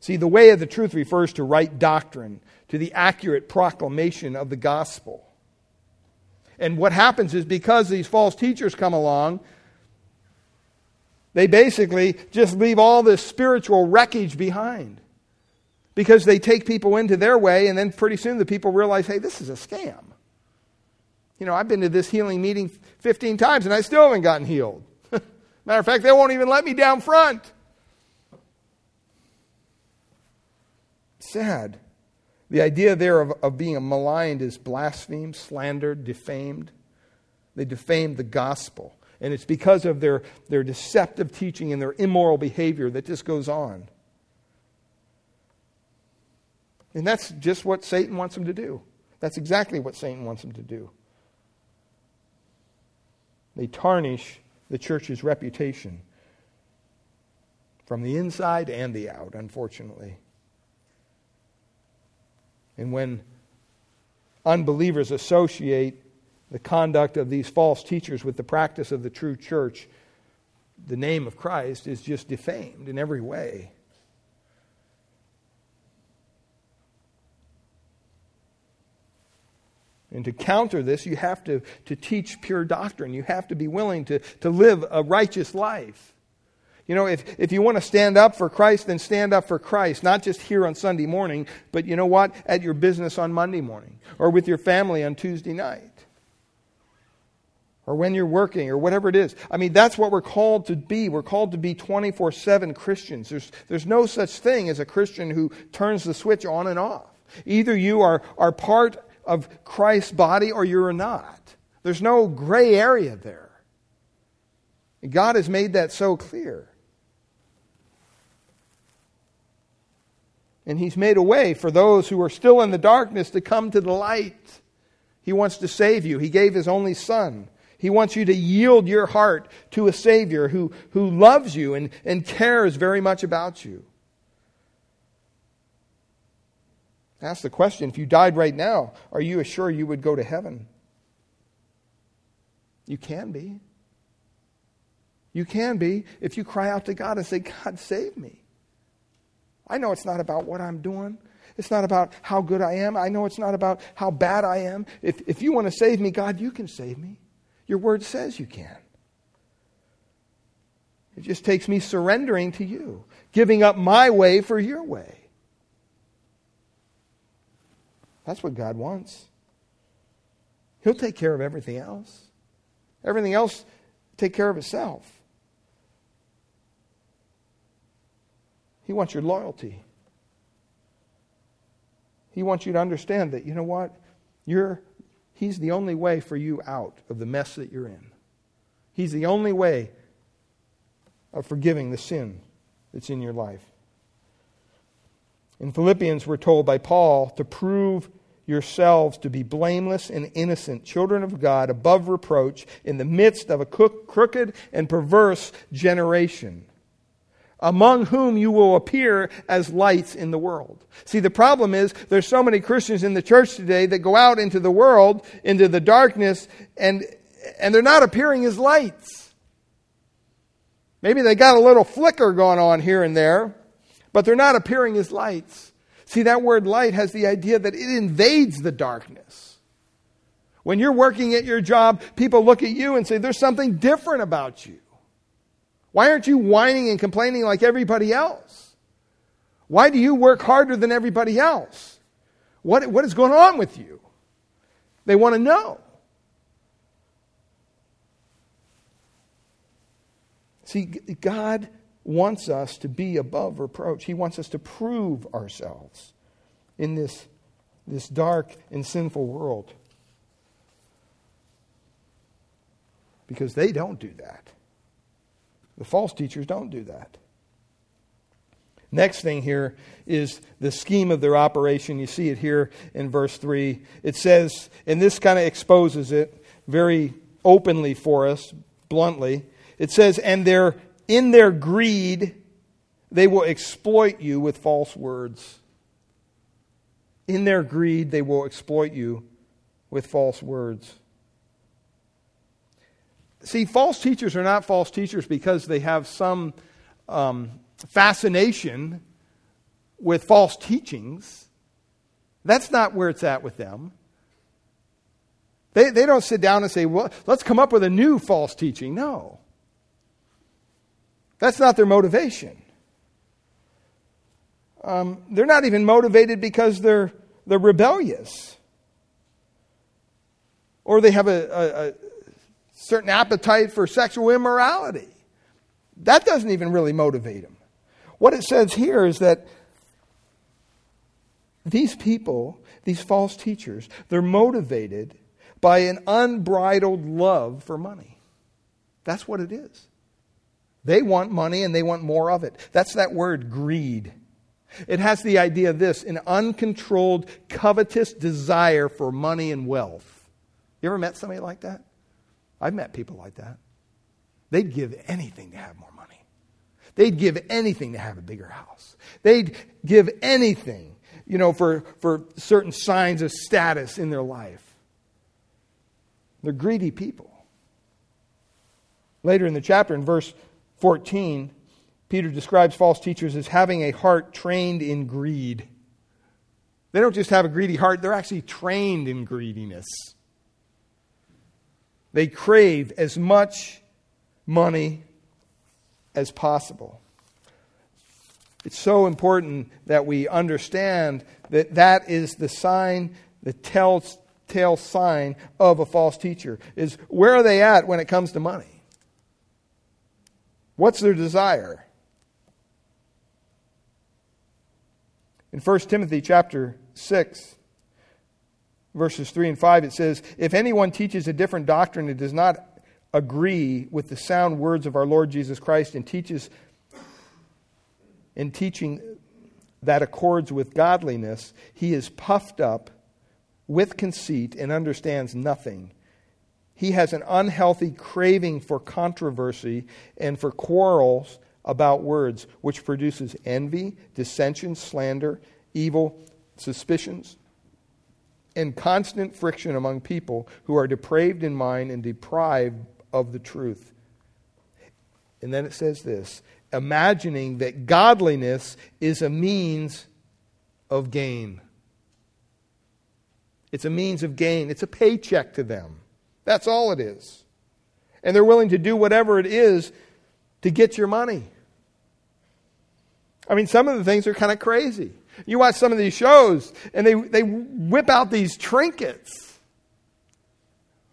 See, the way of the truth refers to right doctrine, to the accurate proclamation of the gospel. And what happens is because these false teachers come along, they basically just leave all this spiritual wreckage behind. Because they take people into their way, and then pretty soon the people realize, hey, this is a scam. You know, I've been to this healing meeting 15 times and I still haven't gotten healed. Matter of fact, they won't even let me down front. Sad. The idea there of, of being maligned is blasphemed, slandered, defamed. They defamed the gospel. And it's because of their, their deceptive teaching and their immoral behavior that this goes on. And that's just what Satan wants them to do. That's exactly what Satan wants them to do. They tarnish the church's reputation. from the inside and the out, unfortunately. And when unbelievers associate the conduct of these false teachers with the practice of the true church, the name of Christ is just defamed in every way. And to counter this, you have to, to teach pure doctrine. You have to be willing to, to live a righteous life. You know, if, if you want to stand up for Christ, then stand up for Christ, not just here on Sunday morning, but you know what? At your business on Monday morning, or with your family on Tuesday night, or when you're working, or whatever it is. I mean, that's what we're called to be. We're called to be 24 7 Christians. There's, there's no such thing as a Christian who turns the switch on and off. Either you are, are part of Christ's body or you're not. There's no gray area there. God has made that so clear. And He's made a way for those who are still in the darkness to come to the light. He wants to save you. He gave His only Son. He wants you to yield your heart to a Savior who, who loves you and, and cares very much about you. Ask the question if you died right now, are you sure you would go to heaven? You can be. You can be if you cry out to God and say, God, save me. I know it's not about what I'm doing. It's not about how good I am. I know it's not about how bad I am. If, if you want to save me, God, you can save me. Your word says you can. It just takes me surrendering to you, giving up my way for your way. That's what God wants. He'll take care of everything else. Everything else take care of itself. He wants your loyalty. He wants you to understand that, you know what? You're, he's the only way for you out of the mess that you're in. He's the only way of forgiving the sin that's in your life. In Philippians, we're told by Paul to prove yourselves to be blameless and innocent, children of God, above reproach, in the midst of a crooked and perverse generation, among whom you will appear as lights in the world. See, the problem is there's so many Christians in the church today that go out into the world, into the darkness, and, and they're not appearing as lights. Maybe they got a little flicker going on here and there, but they're not appearing as lights. See, that word light has the idea that it invades the darkness. When you're working at your job, people look at you and say, There's something different about you. Why aren't you whining and complaining like everybody else? Why do you work harder than everybody else? What, what is going on with you? They want to know. See, God wants us to be above reproach. He wants us to prove ourselves in this, this dark and sinful world. Because they don't do that. The false teachers don't do that. Next thing here is the scheme of their operation. You see it here in verse 3. It says, and this kind of exposes it very openly for us, bluntly. It says, and their in their greed, they will exploit you with false words. In their greed, they will exploit you with false words. See, false teachers are not false teachers because they have some um, fascination with false teachings. That's not where it's at with them. They, they don't sit down and say, well, let's come up with a new false teaching. No. That's not their motivation. Um, they're not even motivated because they're, they're rebellious or they have a, a, a certain appetite for sexual immorality. That doesn't even really motivate them. What it says here is that these people, these false teachers, they're motivated by an unbridled love for money. That's what it is. They want money and they want more of it. That's that word, greed. It has the idea of this an uncontrolled, covetous desire for money and wealth. You ever met somebody like that? I've met people like that. They'd give anything to have more money. They'd give anything to have a bigger house. They'd give anything, you know, for, for certain signs of status in their life. They're greedy people. Later in the chapter, in verse 14, Peter describes false teachers as having a heart trained in greed. They don't just have a greedy heart, they're actually trained in greediness. They crave as much money as possible. It's so important that we understand that that is the sign, the telltale sign of a false teacher. Is where are they at when it comes to money? What's their desire? In 1 Timothy chapter 6, verses 3 and 5, it says, If anyone teaches a different doctrine and does not agree with the sound words of our Lord Jesus Christ and teaches in teaching that accords with godliness, he is puffed up with conceit and understands nothing. He has an unhealthy craving for controversy and for quarrels about words, which produces envy, dissension, slander, evil suspicions, and constant friction among people who are depraved in mind and deprived of the truth. And then it says this imagining that godliness is a means of gain. It's a means of gain, it's a paycheck to them. That's all it is. And they're willing to do whatever it is to get your money. I mean, some of the things are kind of crazy. You watch some of these shows, and they, they whip out these trinkets.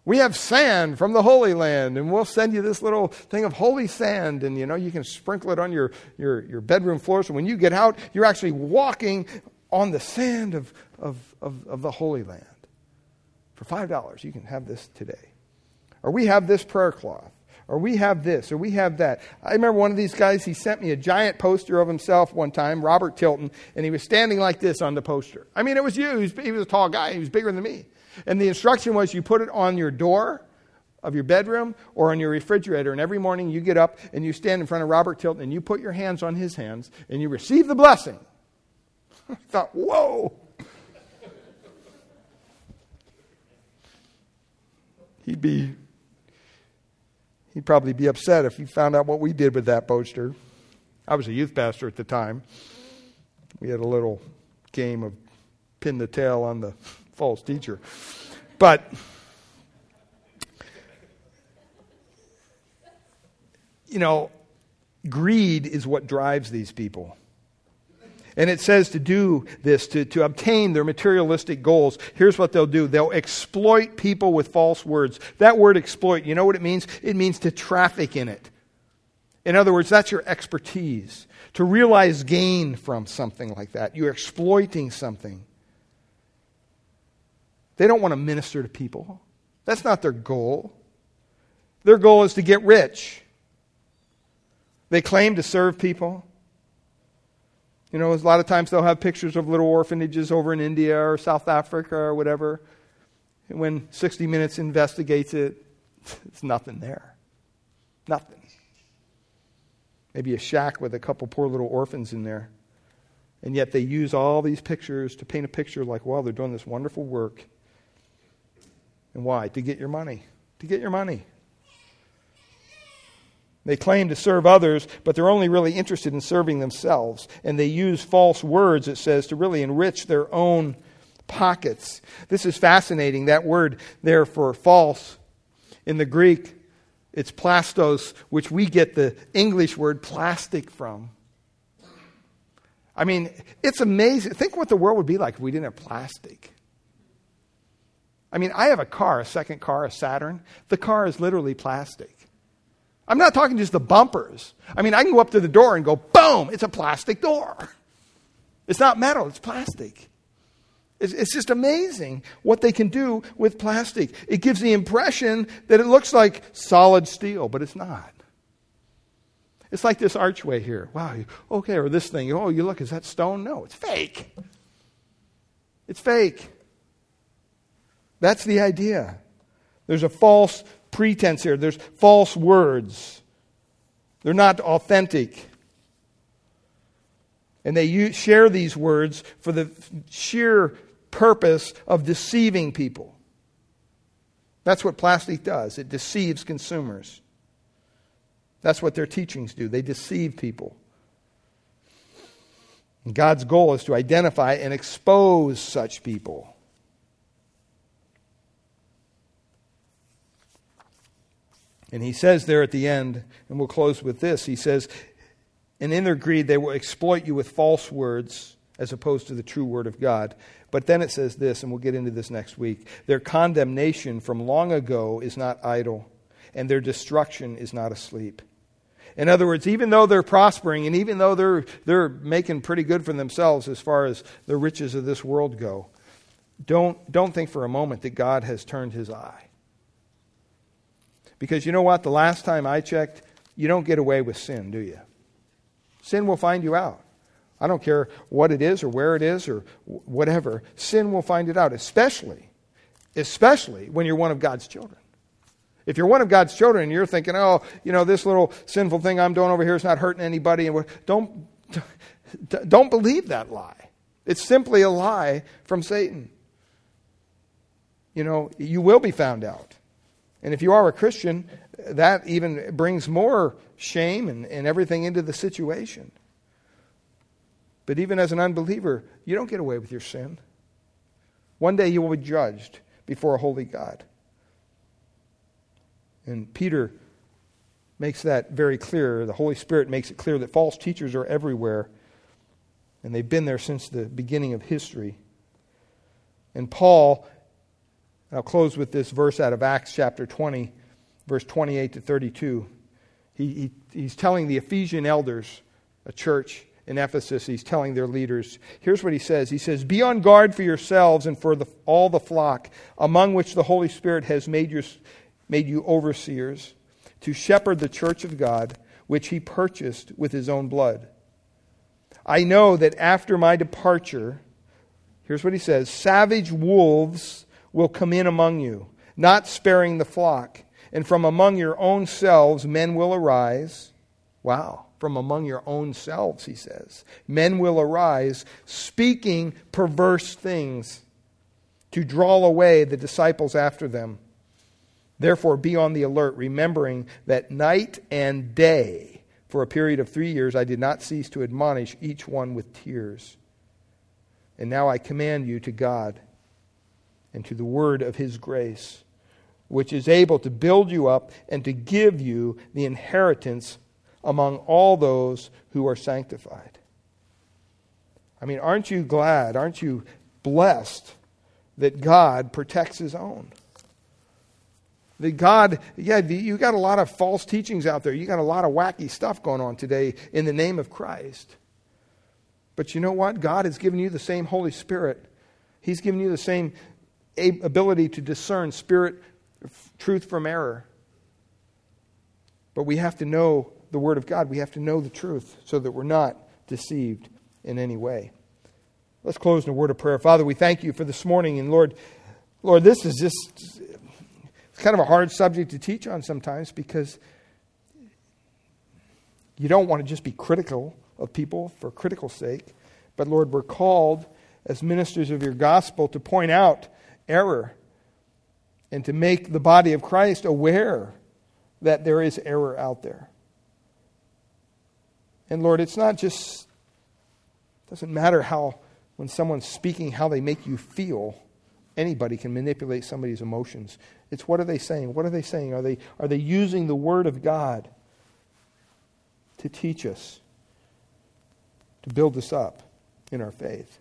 We have sand from the Holy Land, and we'll send you this little thing of holy sand, and you know, you can sprinkle it on your, your, your bedroom floor. So when you get out, you're actually walking on the sand of, of, of, of the Holy Land. For $5, you can have this today. Or we have this prayer cloth or we have this, or we have that. I remember one of these guys, he sent me a giant poster of himself one time, Robert Tilton, and he was standing like this on the poster. I mean, it was you. He was, he was a tall guy, he was bigger than me. And the instruction was you put it on your door of your bedroom or on your refrigerator, and every morning you get up and you stand in front of Robert Tilton and you put your hands on his hands and you receive the blessing. I thought, whoa. He'd be He'd probably be upset if he found out what we did with that poster. I was a youth pastor at the time. We had a little game of pin the tail on the false teacher. But you know, greed is what drives these people. And it says to do this, to, to obtain their materialistic goals, here's what they'll do they'll exploit people with false words. That word exploit, you know what it means? It means to traffic in it. In other words, that's your expertise. To realize gain from something like that. You're exploiting something. They don't want to minister to people. That's not their goal. Their goal is to get rich. They claim to serve people. You know, a lot of times they'll have pictures of little orphanages over in India or South Africa or whatever. And when 60 Minutes investigates it, it's nothing there. Nothing. Maybe a shack with a couple poor little orphans in there. And yet they use all these pictures to paint a picture like, well, they're doing this wonderful work. And why? To get your money. To get your money. They claim to serve others, but they're only really interested in serving themselves. And they use false words, it says, to really enrich their own pockets. This is fascinating. That word there for false in the Greek, it's plastos, which we get the English word plastic from. I mean, it's amazing. Think what the world would be like if we didn't have plastic. I mean, I have a car, a second car, a Saturn. The car is literally plastic. I'm not talking just the bumpers. I mean, I can go up to the door and go, boom, it's a plastic door. It's not metal, it's plastic. It's, it's, just amazing what they can do with plastic. It gives the impression that it looks like solid steel, but it's not. It's like this archway here. Wow, okay, or this thing. Oh, you look, is that stone? No, it's fake. It's fake. That's the idea. There's a false pretense here. There's false words. They're not authentic. And they use, share these words for the sheer purpose of deceiving people. That's what plastic does, it deceives consumers. That's what their teachings do. They deceive people. And God's goal is to identify and expose such people. And he says there at the end, and we'll close with this he says, And in their greed, they will exploit you with false words as opposed to the true word of God. But then it says this, and we'll get into this next week their condemnation from long ago is not idle, and their destruction is not asleep. In other words, even though they're prospering and even though they're, they're making pretty good for themselves as far as the riches of this world go, don't, don't think for a moment that God has turned his eye. Because you know what? The last time I checked, you don't get away with sin, do you? Sin will find you out. I don't care what it is or where it is or whatever. Sin will find it out, especially, especially when you're one of God's children. If you're one of God's children and you're thinking, oh, you know, this little sinful thing I'm doing over here is not hurting anybody, and don't, don't believe that lie. It's simply a lie from Satan. You know, you will be found out. And if you are a Christian, that even brings more shame and, and everything into the situation. But even as an unbeliever, you don't get away with your sin. One day you will be judged before a holy God. And Peter makes that very clear. The Holy Spirit makes it clear that false teachers are everywhere, and they've been there since the beginning of history. And Paul, I'll close with this verse out of Acts chapter 20, verse 28 to 32. He, he, he's telling the Ephesian elders, a church in Ephesus, he's telling their leaders. Here's what he says He says, Be on guard for yourselves and for the, all the flock, among which the Holy Spirit has made your, made you overseers to shepherd the church of God, which he purchased with his own blood. I know that after my departure, here's what he says savage wolves will come in among you, not sparing the flock. And from among your own selves men will arise. Wow. From among your own selves, he says. Men will arise speaking perverse things to draw away the disciples after them. Therefore, be on the alert, remembering that night and day, for a period of three years, I did not cease to admonish each one with tears. And now I command you to God and to the word of his grace, which is able to build you up and to give you the inheritance among all those who are sanctified. I mean, aren't you glad? Aren't you blessed that God protects his own? That God, yeah, you got a lot of false teachings out there. You got a lot of wacky stuff going on today in the name of Christ. But you know what? God has given you the same Holy Spirit. He's given you the same ability to discern spirit, truth from error. But we have to know the Word of God. We have to know the truth so that we're not deceived in any way. Let's close in a word of prayer. Father, we thank you for this morning. And Lord, Lord, this is just it's kind of a hard subject to teach on sometimes because you don't want to just be critical of people for critical sake. But Lord, we're called as ministers of your gospel to point out error and to make the body of Christ aware that there is error out there. And Lord, it's not just, it doesn't matter how, when someone's speaking, how they make you feel. Anybody can manipulate somebody's emotions. It's what are they saying? What are they saying? Are they, are they using the Word of God to teach us, to build us up in our faith?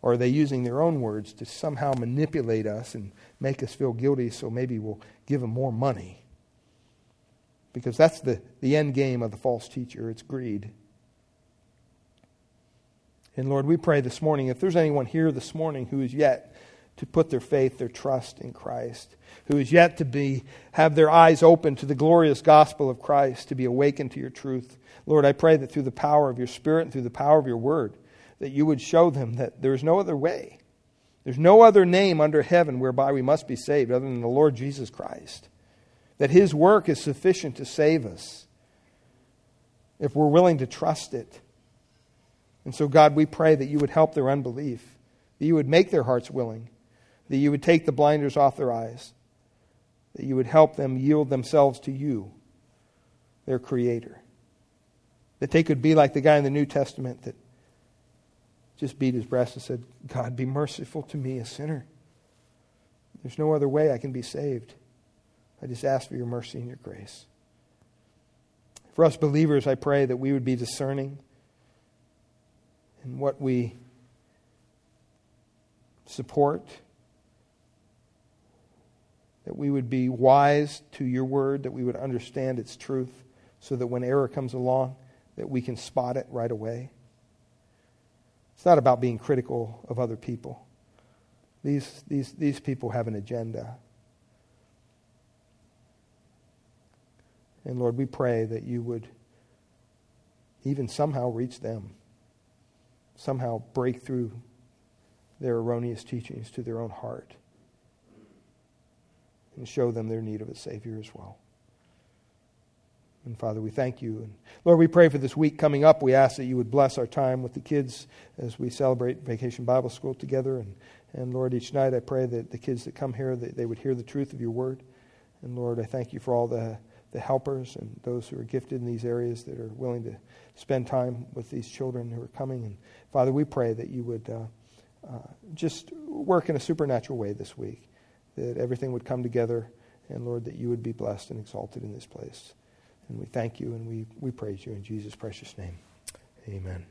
Or are they using their own words to somehow manipulate us and make us feel guilty so maybe we'll give them more money? Because that's the, the end game of the false teacher it's greed. And Lord, we pray this morning if there's anyone here this morning who is yet to put their faith, their trust in Christ, who is yet to be have their eyes open to the glorious gospel of Christ, to be awakened to your truth. Lord, I pray that through the power of your Spirit and through the power of your word, that you would show them that there is no other way. There's no other name under heaven whereby we must be saved other than the Lord Jesus Christ. That his work is sufficient to save us if we're willing to trust it And so, God, we pray that you would help their unbelief, that you would make their hearts willing, that you would take the blinders off their eyes, that you would help them yield themselves to you, their Creator. That they could be like the guy in the New Testament that just beat his breast and said, God, be merciful to me, a sinner. There's no other way I can be saved. I just ask for your mercy and your grace. For us believers, I pray that we would be discerning in what we support, that we would be wise to your word, that we would understand its truth, so that when error comes along, that we can spot it right away. It's not about being critical of other people. These, these, these people have an agenda. And Lord, we pray that you would even somehow reach them, somehow break through their erroneous teachings to their own heart, and show them their need of a Savior as well. And Father, we thank you. And Lord, we pray for this week coming up. We ask that you would bless our time with the kids as we celebrate Vacation Bible School together. And, and Lord, each night I pray that the kids that come here, that they would hear the truth of your word. And Lord, I thank you for all the, the helpers and those who are gifted in these areas that are willing to spend time with these children who are coming. And Father, we pray that you would uh, uh, just work in a supernatural way this week, that everything would come together. And Lord, that you would be blessed and exalted in this place. And we thank you and we, we praise you in Jesus' precious name. Amen.